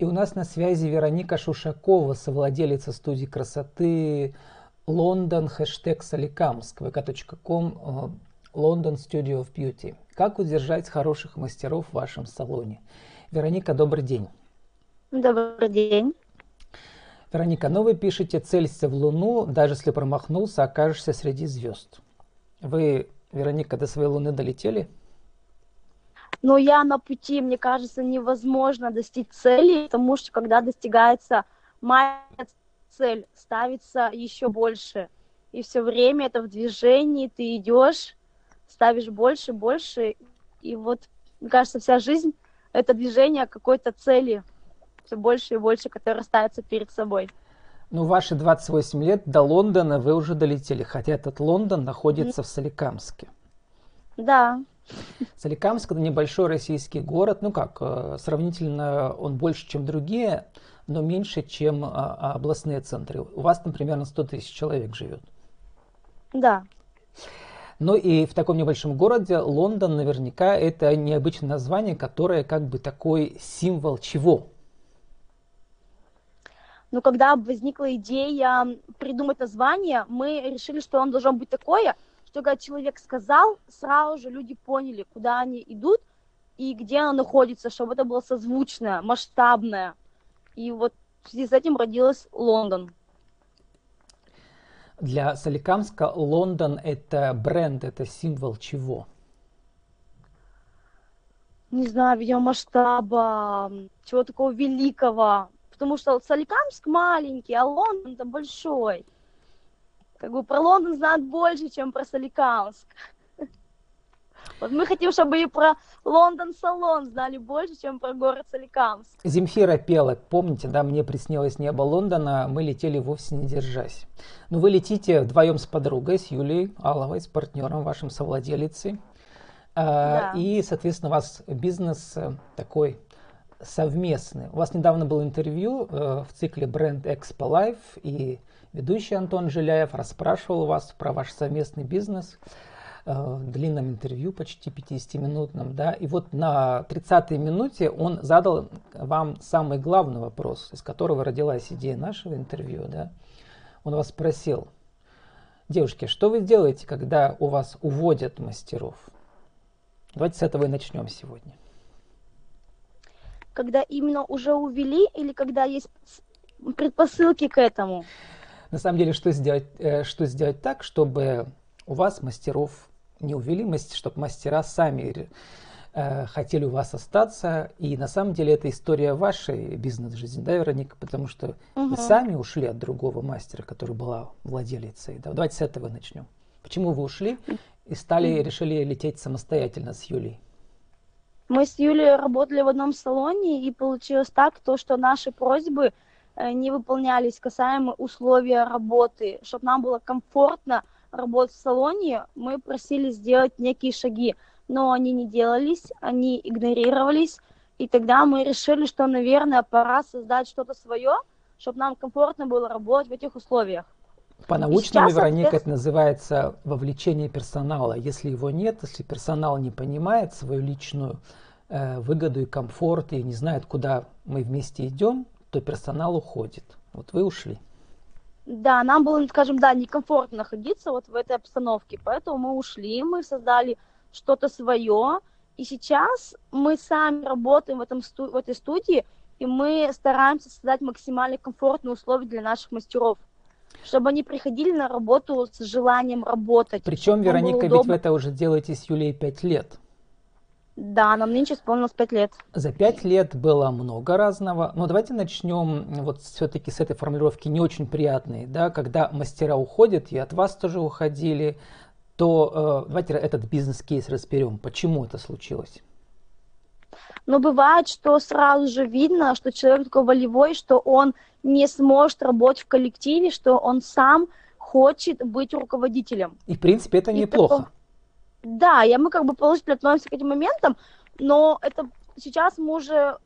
И у нас на связи Вероника Шушакова, совладелица студии красоты Лондон, хэштег Соликамск, vk.com, Лондон Studio of Beauty. Как удержать хороших мастеров в вашем салоне? Вероника, добрый день. Добрый день. Вероника, ну вы пишете «Целься в Луну, даже если промахнулся, окажешься среди звезд». Вы, Вероника, до своей Луны долетели? Но я на пути, мне кажется, невозможно достичь цели, потому что когда достигается моя цель, ставится еще больше. И все время это в движении, ты идешь, ставишь больше, больше. И вот, мне кажется, вся жизнь — это движение какой-то цели, все больше и больше, которая ставится перед собой. Ну, ваши 28 лет до Лондона вы уже долетели, хотя этот Лондон находится mm-hmm. в Соликамске. Да. Соликамск – это небольшой российский город. Ну как, э, сравнительно он больше, чем другие, но меньше, чем а, а, областные центры. У вас там примерно 100 тысяч человек живет. Да. Ну и в таком небольшом городе Лондон наверняка это необычное название, которое как бы такой символ чего? Но когда возникла идея придумать название, мы решили, что он должен быть такое, что когда человек сказал, сразу же люди поняли, куда они идут и где оно находится, чтобы это было созвучное, масштабное. И вот в связи с этим родилась Лондон. Для Соликамска Лондон – это бренд, это символ чего? Не знаю, видимо, масштаба, чего такого великого. Потому что Соликамск маленький, а Лондон-то большой как бы про Лондон знают больше, чем про Соликамск. Вот мы хотим, чтобы и про Лондон-салон знали больше, чем про город Соликамск. Земфира пела, помните, да, мне приснилось небо Лондона, мы летели вовсе не держась. Но ну, вы летите вдвоем с подругой, с Юлией Аловой, с партнером, вашим совладелицей. А, да. И, соответственно, у вас бизнес э, такой совместный. У вас недавно было интервью э, в цикле Brand Expo Live, и Ведущий Антон Жиляев расспрашивал вас про ваш совместный бизнес э, в длинном интервью, почти 50-минутном, да, и вот на 30-й минуте он задал вам самый главный вопрос, из которого родилась идея нашего интервью, да. Он вас спросил, девушки, что вы делаете, когда у вас уводят мастеров? Давайте с этого и начнем сегодня. Когда именно уже увели или когда есть предпосылки к этому? На самом деле, что сделать, э, что сделать так, чтобы у вас мастеров не увели, чтобы мастера сами э, хотели у вас остаться. И на самом деле это история вашей бизнес-жизни, да, Вероника? Потому что угу. вы сами ушли от другого мастера, который была владелицей. Да? Давайте с этого начнем. Почему вы ушли и стали, решили лететь самостоятельно с Юлей? Мы с Юлей работали в одном салоне, и получилось так, то, что наши просьбы – Э, не выполнялись касаемо условия работы, чтобы нам было комфортно работать в салоне, мы просили сделать некие шаги, но они не делались, они игнорировались, и тогда мы решили, что, наверное, пора создать что-то свое, чтобы нам комфортно было работать в этих условиях. По-научному, Вероника, это называется вовлечение персонала. Если его нет, если персонал не понимает свою личную э, выгоду и комфорт и не знает, куда мы вместе идем, то персонал уходит. Вот вы ушли. Да, нам было, скажем, да, некомфортно находиться вот в этой обстановке, поэтому мы ушли, мы создали что-то свое, и сейчас мы сами работаем в, этом, в этой студии, и мы стараемся создать максимально комфортные условия для наших мастеров, чтобы они приходили на работу с желанием работать. Причем, Вероника, ведь вы это уже делаете с Юлей пять лет. Да, нам нынче исполнилось пять лет. За пять лет было много разного. Но давайте начнем вот все-таки с этой формулировки не очень приятной. Да? Когда мастера уходят, и от вас тоже уходили, то э, давайте этот бизнес-кейс разберем. Почему это случилось? Но бывает, что сразу же видно, что человек такой волевой, что он не сможет работать в коллективе, что он сам хочет быть руководителем. И в принципе это и неплохо. Да, я мы как бы положительно относимся к этим моментам, но это сейчас мы уже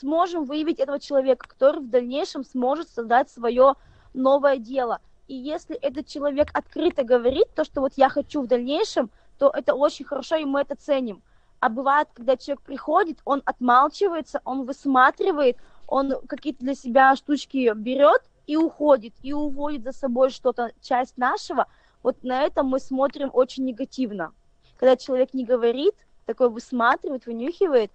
сможем выявить этого человека, который в дальнейшем сможет создать свое новое дело. И если этот человек открыто говорит то, что вот я хочу в дальнейшем, то это очень хорошо, и мы это ценим. А бывает, когда человек приходит, он отмалчивается, он высматривает, он какие-то для себя штучки берет и уходит, и уводит за собой что-то, часть нашего, вот на это мы смотрим очень негативно. Когда человек не говорит, такой высматривает, вынюхивает,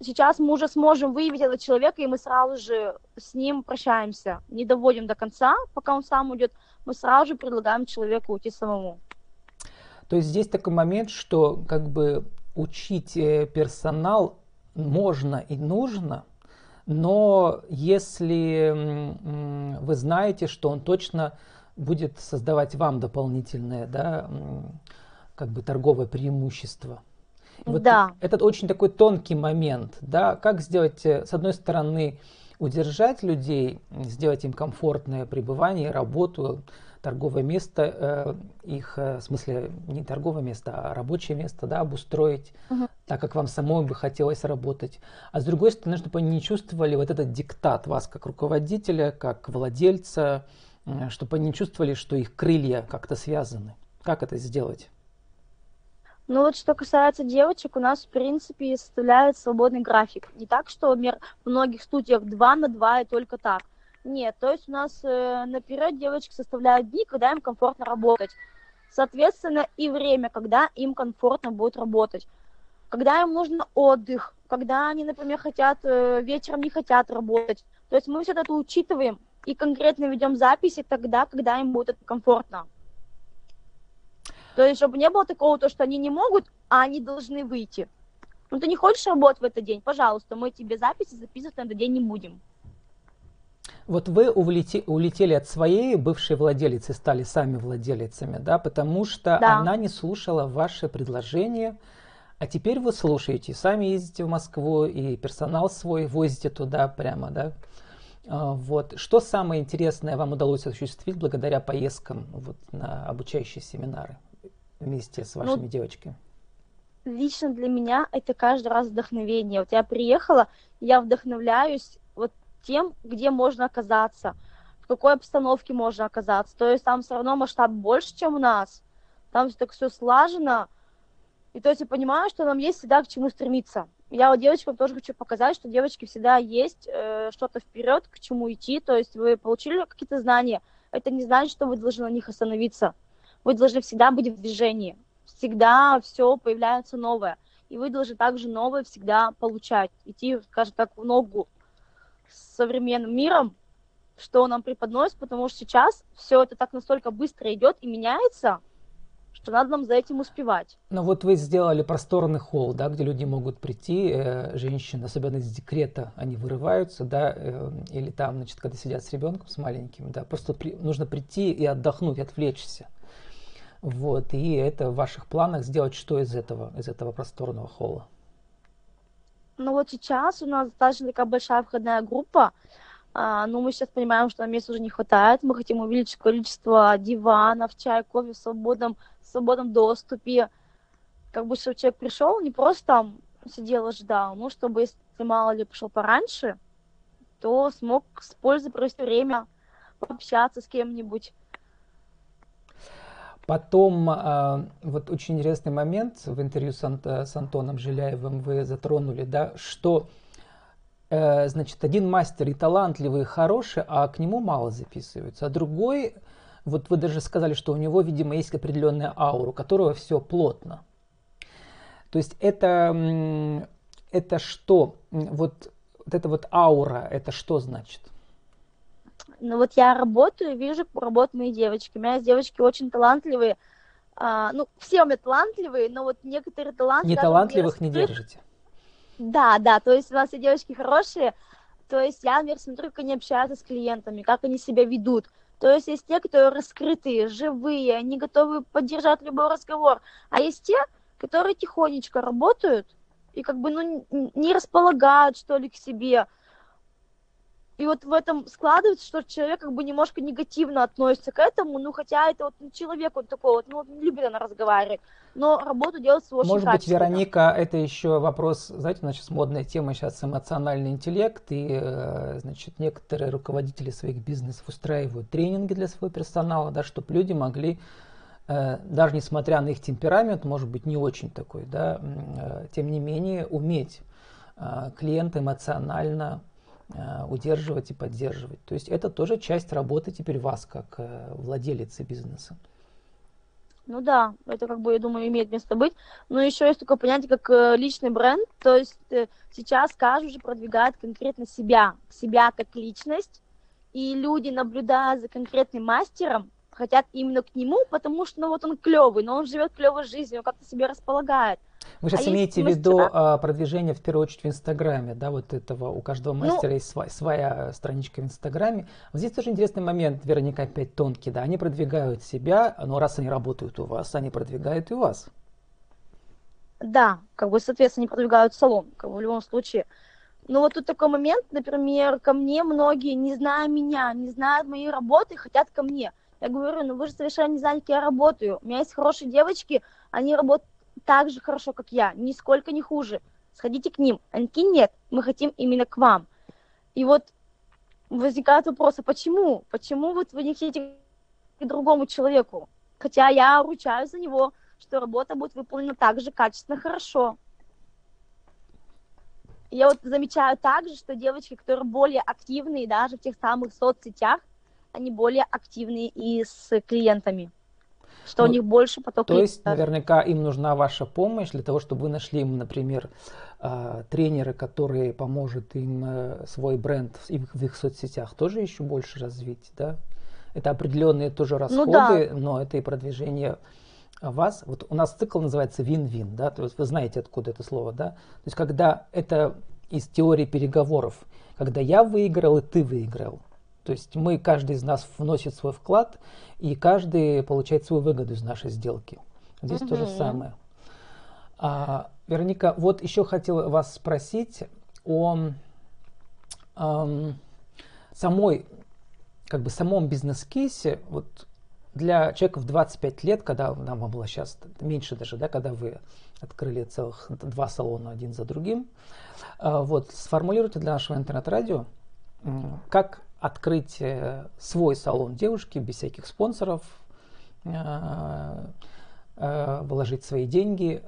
сейчас мы уже сможем выявить этого человека, и мы сразу же с ним прощаемся, не доводим до конца, пока он сам уйдет, мы сразу же предлагаем человеку уйти самому. То есть здесь такой момент, что как бы учить э, персонал можно и нужно, но если вы знаете, что он точно будет создавать вам дополнительное, да, как бы торговое преимущество. Вот да. Этот очень такой тонкий момент, да, как сделать, э, с одной стороны, удержать людей, сделать им комфортное пребывание, работу, торговое место, э, их, э, в смысле, не торговое место, а рабочее место, да, обустроить угу. так, как вам самой бы хотелось работать. А с другой стороны, чтобы они не чувствовали вот этот диктат вас как руководителя, как владельца, чтобы они не чувствовали, что их крылья как-то связаны. Как это сделать? Ну вот что касается девочек, у нас в принципе составляет свободный график. Не так, что в многих студиях 2 на 2 и только так. Нет, то есть у нас э, наперед девочки составляют дни, когда им комфортно работать. Соответственно, и время, когда им комфортно будет работать. Когда им нужен отдых, когда они, например, хотят, э, вечером не хотят работать. То есть мы все это учитываем и конкретно ведем записи тогда, когда им будет это комфортно. То есть, чтобы не было такого, то, что они не могут, а они должны выйти. Ну, ты не хочешь работать в этот день? Пожалуйста, мы тебе записи записывать на этот день не будем. Вот вы улети, улетели от своей бывшей владелицы, стали сами владелицами, да, потому что да. она не слушала ваши предложения, а теперь вы слушаете, сами ездите в Москву и персонал свой возите туда прямо, да. А, вот. Что самое интересное вам удалось осуществить благодаря поездкам вот, на обучающие семинары вместе с ну, вашими ну, девочками? Лично для меня это каждый раз вдохновение. Вот я приехала, я вдохновляюсь тем, где можно оказаться, в какой обстановке можно оказаться. То есть там все равно масштаб больше, чем у нас. Там все так все слажено. И то есть я понимаю, что нам есть всегда к чему стремиться. Я вот девочкам тоже хочу показать, что девочки всегда есть э, что-то вперед, к чему идти. То есть вы получили какие-то знания, это не значит, что вы должны на них остановиться. Вы должны всегда быть в движении. Всегда все появляется новое. И вы должны также новое всегда получать. Идти, скажем так, в ногу современным миром, что нам преподносит, потому что сейчас все это так настолько быстро идет и меняется, что надо нам за этим успевать. Ну вот вы сделали просторный холл, да, где люди могут прийти, э, женщины, особенно из декрета, они вырываются, да, э, или там, значит, когда сидят с ребенком, с маленьким, да, просто при, нужно прийти и отдохнуть, отвлечься. Вот, и это в ваших планах сделать что из этого, из этого просторного холла? Ну вот сейчас у нас достаточно такая большая входная группа, а, но мы сейчас понимаем, что нам места уже не хватает. Мы хотим увеличить количество диванов, чай, кофе в свободном, в свободном доступе. Как бы, чтобы человек пришел, не просто там сидел и ждал, ну, чтобы, если мало ли пришел пораньше, то смог с пользой провести время, пообщаться с кем-нибудь. Потом, а, вот очень интересный момент в интервью с, Антоном Жиляевым вы затронули, да, что, э, значит, один мастер и талантливый, и хороший, а к нему мало записываются, а другой, вот вы даже сказали, что у него, видимо, есть определенная аура, у которого все плотно. То есть это, это что? Вот, вот эта вот аура, это что значит? Ну вот я работаю, вижу, мои девочки. У меня есть девочки очень талантливые. А, ну, все у меня талантливые, но вот некоторые таланты... Не талантливых не держите. Да, да, то есть у нас все девочки хорошие, то есть я, например, смотрю, как они общаются с клиентами, как они себя ведут. То есть есть те, которые раскрытые, живые, они готовы поддержать любой разговор. А есть те, которые тихонечко работают и как бы ну, не располагают, что ли, к себе. И вот в этом складывается, что человек как бы немножко негативно относится к этому, ну хотя это вот человек вот такой вот, ну вот любит она разговаривать, но работу делается очень Может быть, Вероника, это еще вопрос, знаете, значит, модная тема сейчас эмоциональный интеллект, и, э, значит, некоторые руководители своих бизнесов устраивают тренинги для своего персонала, да, чтобы люди могли э, даже несмотря на их темперамент, может быть, не очень такой, да, э, тем не менее, уметь клиента эмоционально удерживать и поддерживать. То есть это тоже часть работы теперь вас, как э, владелицы бизнеса. Ну да, это как бы, я думаю, имеет место быть. Но еще есть такое понятие, как э, личный бренд. То есть э, сейчас каждый уже продвигает конкретно себя, себя как личность. И люди, наблюдая за конкретным мастером, хотят именно к нему, потому что ну, вот он клевый, но он живет клевой жизнью, он как-то себе располагает. Вы сейчас а имеете в виду а, продвижение в первую очередь в Инстаграме, да, вот этого, у каждого ну, мастера ну, есть своя, своя страничка в Инстаграме. Вот здесь тоже интересный момент, Вероника опять тонкий, да, они продвигают себя, но раз они работают у вас, они продвигают и вас. Да, как бы, соответственно, они продвигают салон, как бы в любом случае. Но вот тут такой момент, например, ко мне многие, не зная меня, не знают моей работы, хотят ко мне. Я говорю, ну вы же совершенно не знаете, как я работаю. У меня есть хорошие девочки, они работают так же хорошо, как я, нисколько не хуже. Сходите к ним. Они нет, мы хотим именно к вам. И вот возникает вопрос, а почему? Почему вот вы не хотите к другому человеку? Хотя я ручаюсь за него, что работа будет выполнена так же качественно, хорошо. Я вот замечаю также, что девочки, которые более активные даже в тех самых соцсетях, они более активные и с клиентами что ну, у них больше поток То есть, наверняка, им нужна ваша помощь для того, чтобы вы нашли им, например, а, тренеры, которые поможет им э, свой бренд в их соцсетях тоже еще больше развить, да? Это определенные тоже расходы, ну, да. но это и продвижение вас. Вот у нас цикл называется вин-вин, да, то есть вы знаете, откуда это слово, да? То есть когда это из теории переговоров, когда я выиграл и ты выиграл, то есть мы, каждый из нас вносит свой вклад, и каждый получает свою выгоду из нашей сделки. Здесь угу. то же самое. А, Вероника, вот еще хотел вас спросить о эм, самой, как бы самом бизнес-кейсе. Вот для человека в 25 лет, когда нам было сейчас меньше даже, да, когда вы открыли целых два салона один за другим, э, вот сформулируйте для нашего интернет-радио, как открыть э, свой салон девушки без всяких спонсоров, э, э, вложить свои деньги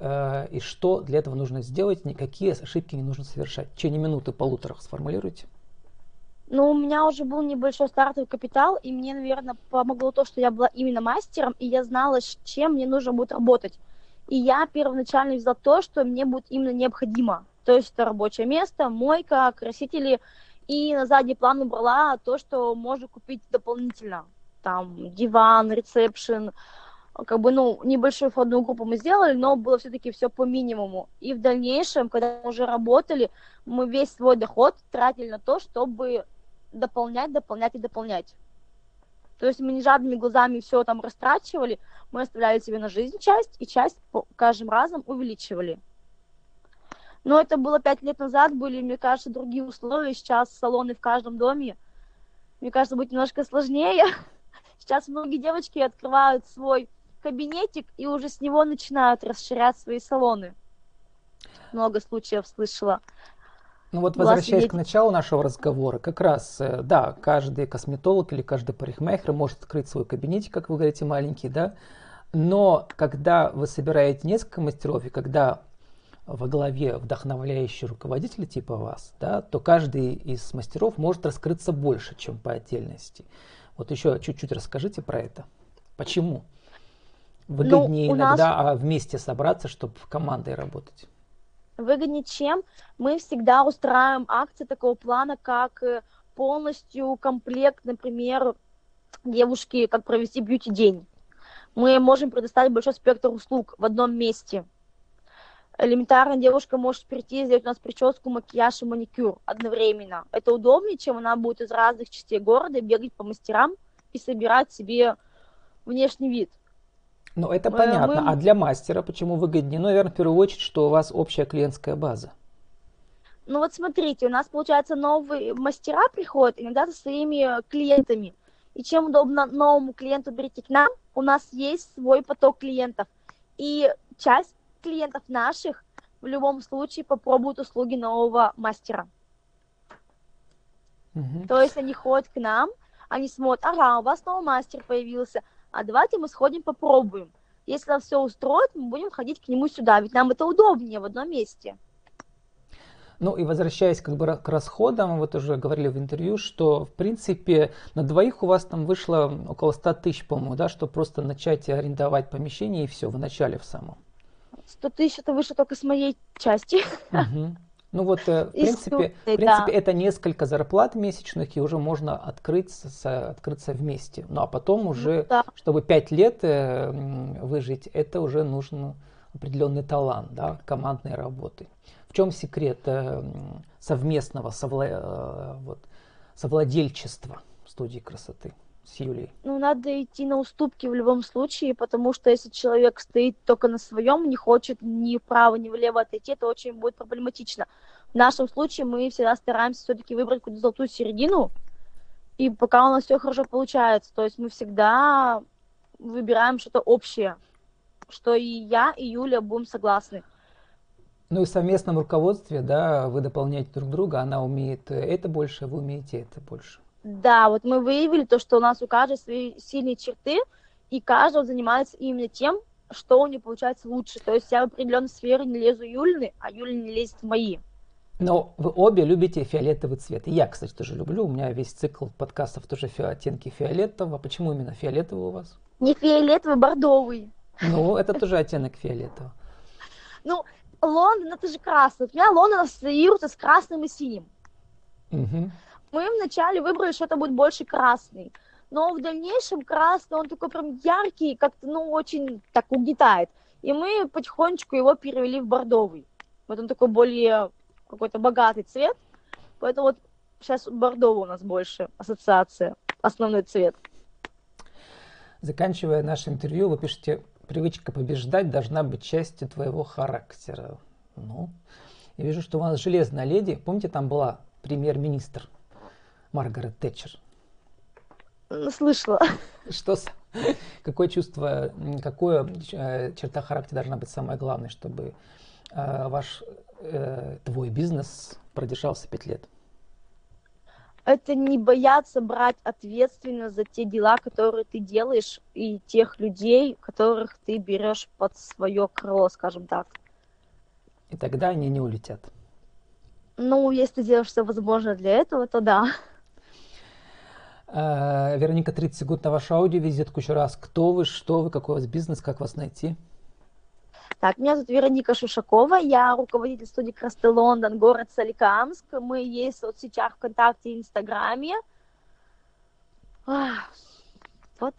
и что для этого нужно сделать, никакие ошибки не нужно совершать. В течение минуты, полутора сформулируйте. Ну, у меня уже был небольшой стартовый капитал, и мне, наверное, помогло то, что я была именно мастером, и я знала, чем мне нужно будет работать. И я первоначально взяла то, что мне будет именно необходимо. То есть это рабочее место, мойка, красители – и на задний план убрала то, что можно купить дополнительно. Там диван, ресепшн, как бы, ну, небольшую входную группу мы сделали, но было все-таки все по минимуму. И в дальнейшем, когда мы уже работали, мы весь свой доход тратили на то, чтобы дополнять, дополнять и дополнять. То есть мы не жадными глазами все там растрачивали, мы оставляли себе на жизнь часть, и часть каждым разом увеличивали. Но это было пять лет назад, были, мне кажется, другие условия. Сейчас салоны в каждом доме. Мне кажется, будет немножко сложнее. Сейчас многие девочки открывают свой кабинетик и уже с него начинают расширять свои салоны. Много случаев слышала. Ну вот возвращаясь сидеть... к началу нашего разговора, как раз, э, да, каждый косметолог или каждый парикмахер может открыть свой кабинетик, как вы говорите, маленький, да, но когда вы собираете несколько мастеров, и когда во главе вдохновляющий руководитель типа вас, да, то каждый из мастеров может раскрыться больше, чем по отдельности. Вот еще чуть-чуть расскажите про это. Почему? Выгоднее ну, иногда нас... вместе собраться, чтобы командой работать. Выгоднее чем? Мы всегда устраиваем акции такого плана, как э, полностью комплект, например, девушки, как провести бьюти-день. Мы можем предоставить большой спектр услуг в одном месте – элементарно девушка может прийти и сделать у нас прическу, макияж и маникюр одновременно. Это удобнее, чем она будет из разных частей города бегать по мастерам и собирать себе внешний вид. Ну, это мы, понятно. Мы... А для мастера почему выгоднее? Ну, наверное, в первую очередь, что у вас общая клиентская база. Ну вот смотрите, у нас, получается, новые мастера приходят иногда со своими клиентами. И чем удобно новому клиенту прийти к нам, у нас есть свой поток клиентов. И часть клиентов наших в любом случае попробуют услуги нового мастера. Mm-hmm. То есть они ходят к нам, они смотрят, ага, у вас новый мастер появился, а давайте мы сходим попробуем. Если нас все устроит, мы будем ходить к нему сюда, ведь нам это удобнее в одном месте. Ну и возвращаясь как бы к расходам, вот уже говорили в интервью, что в принципе на двоих у вас там вышло около 100 тысяч, по-моему, да, что просто начать арендовать помещение и все, в начале в самом. 100 тысяч это вышло только с моей части. Угу. Ну вот, э, в принципе, в принципе да. это несколько зарплат месячных, и уже можно открыться, открыться вместе. Ну а потом ну уже, ну, да. чтобы пять лет э, выжить, это уже нужен определенный талант, да, командной работы. В чем секрет э, совместного совла... вот, совладельчества студии красоты? С Юлей? Ну, надо идти на уступки в любом случае, потому что если человек стоит только на своем, не хочет ни вправо, ни влево отойти, это очень будет проблематично. В нашем случае мы всегда стараемся все-таки выбрать какую-то золотую середину, и пока у нас все хорошо получается, то есть мы всегда выбираем что-то общее, что и я, и Юля будем согласны. Ну и в совместном руководстве, да, вы дополняете друг друга, она умеет это больше, вы умеете это больше. Да, вот мы выявили то, что у нас у каждого свои сильные черты, и каждый занимается именно тем, что у него получается лучше. То есть я в определенной сфере не лезу Юлины, а Юля не лезет в мои. Но вы обе любите фиолетовый цвет. И я, кстати, тоже люблю. У меня весь цикл подкастов тоже фи- оттенки фиолетового. Почему именно фиолетовый у вас? Не фиолетовый, бордовый. Ну, это тоже оттенок фиолетового. Ну, Лондон это же красный. У меня Лондон ассоциируется с красным и синим. Угу мы вначале выбрали, что это будет больше красный. Но в дальнейшем красный, он такой прям яркий, как-то, ну, очень так угнетает. И мы потихонечку его перевели в бордовый. Вот он такой более какой-то богатый цвет. Поэтому вот сейчас бордовый у нас больше ассоциация, основной цвет. Заканчивая наше интервью, вы пишете, привычка побеждать должна быть частью твоего характера. Ну, я вижу, что у вас железная леди. Помните, там была премьер-министр Маргарет Тэтчер? Слышала. Что, какое чувство, какое э, черта характера должна быть самое главное, чтобы э, ваш, э, твой бизнес продержался пять лет? Это не бояться брать ответственность за те дела, которые ты делаешь, и тех людей, которых ты берешь под свое крыло, скажем так. И тогда они не улетят. Ну, если делаешь все возможное для этого, то да. Э, Вероника, 30 секунд на вашу аудиовизитку еще раз. Кто вы, что вы, какой у вас бизнес, как вас найти? Так, меня зовут Вероника Шушакова, я руководитель студии Красты Лондон, город Соликамск. Мы есть в соцсетях ВКонтакте и Инстаграме. Вот.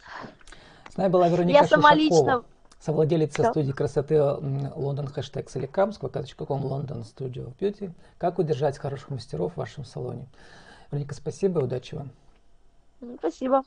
С нами была Вероника я Шушакова. сама лично... Совладелица Что? студии красоты Лондон хэштег Соликамск, vk.com Лондон Studio Beauty. Как удержать хороших мастеров в вашем салоне? Вероника, спасибо удачи вам. Спасибо.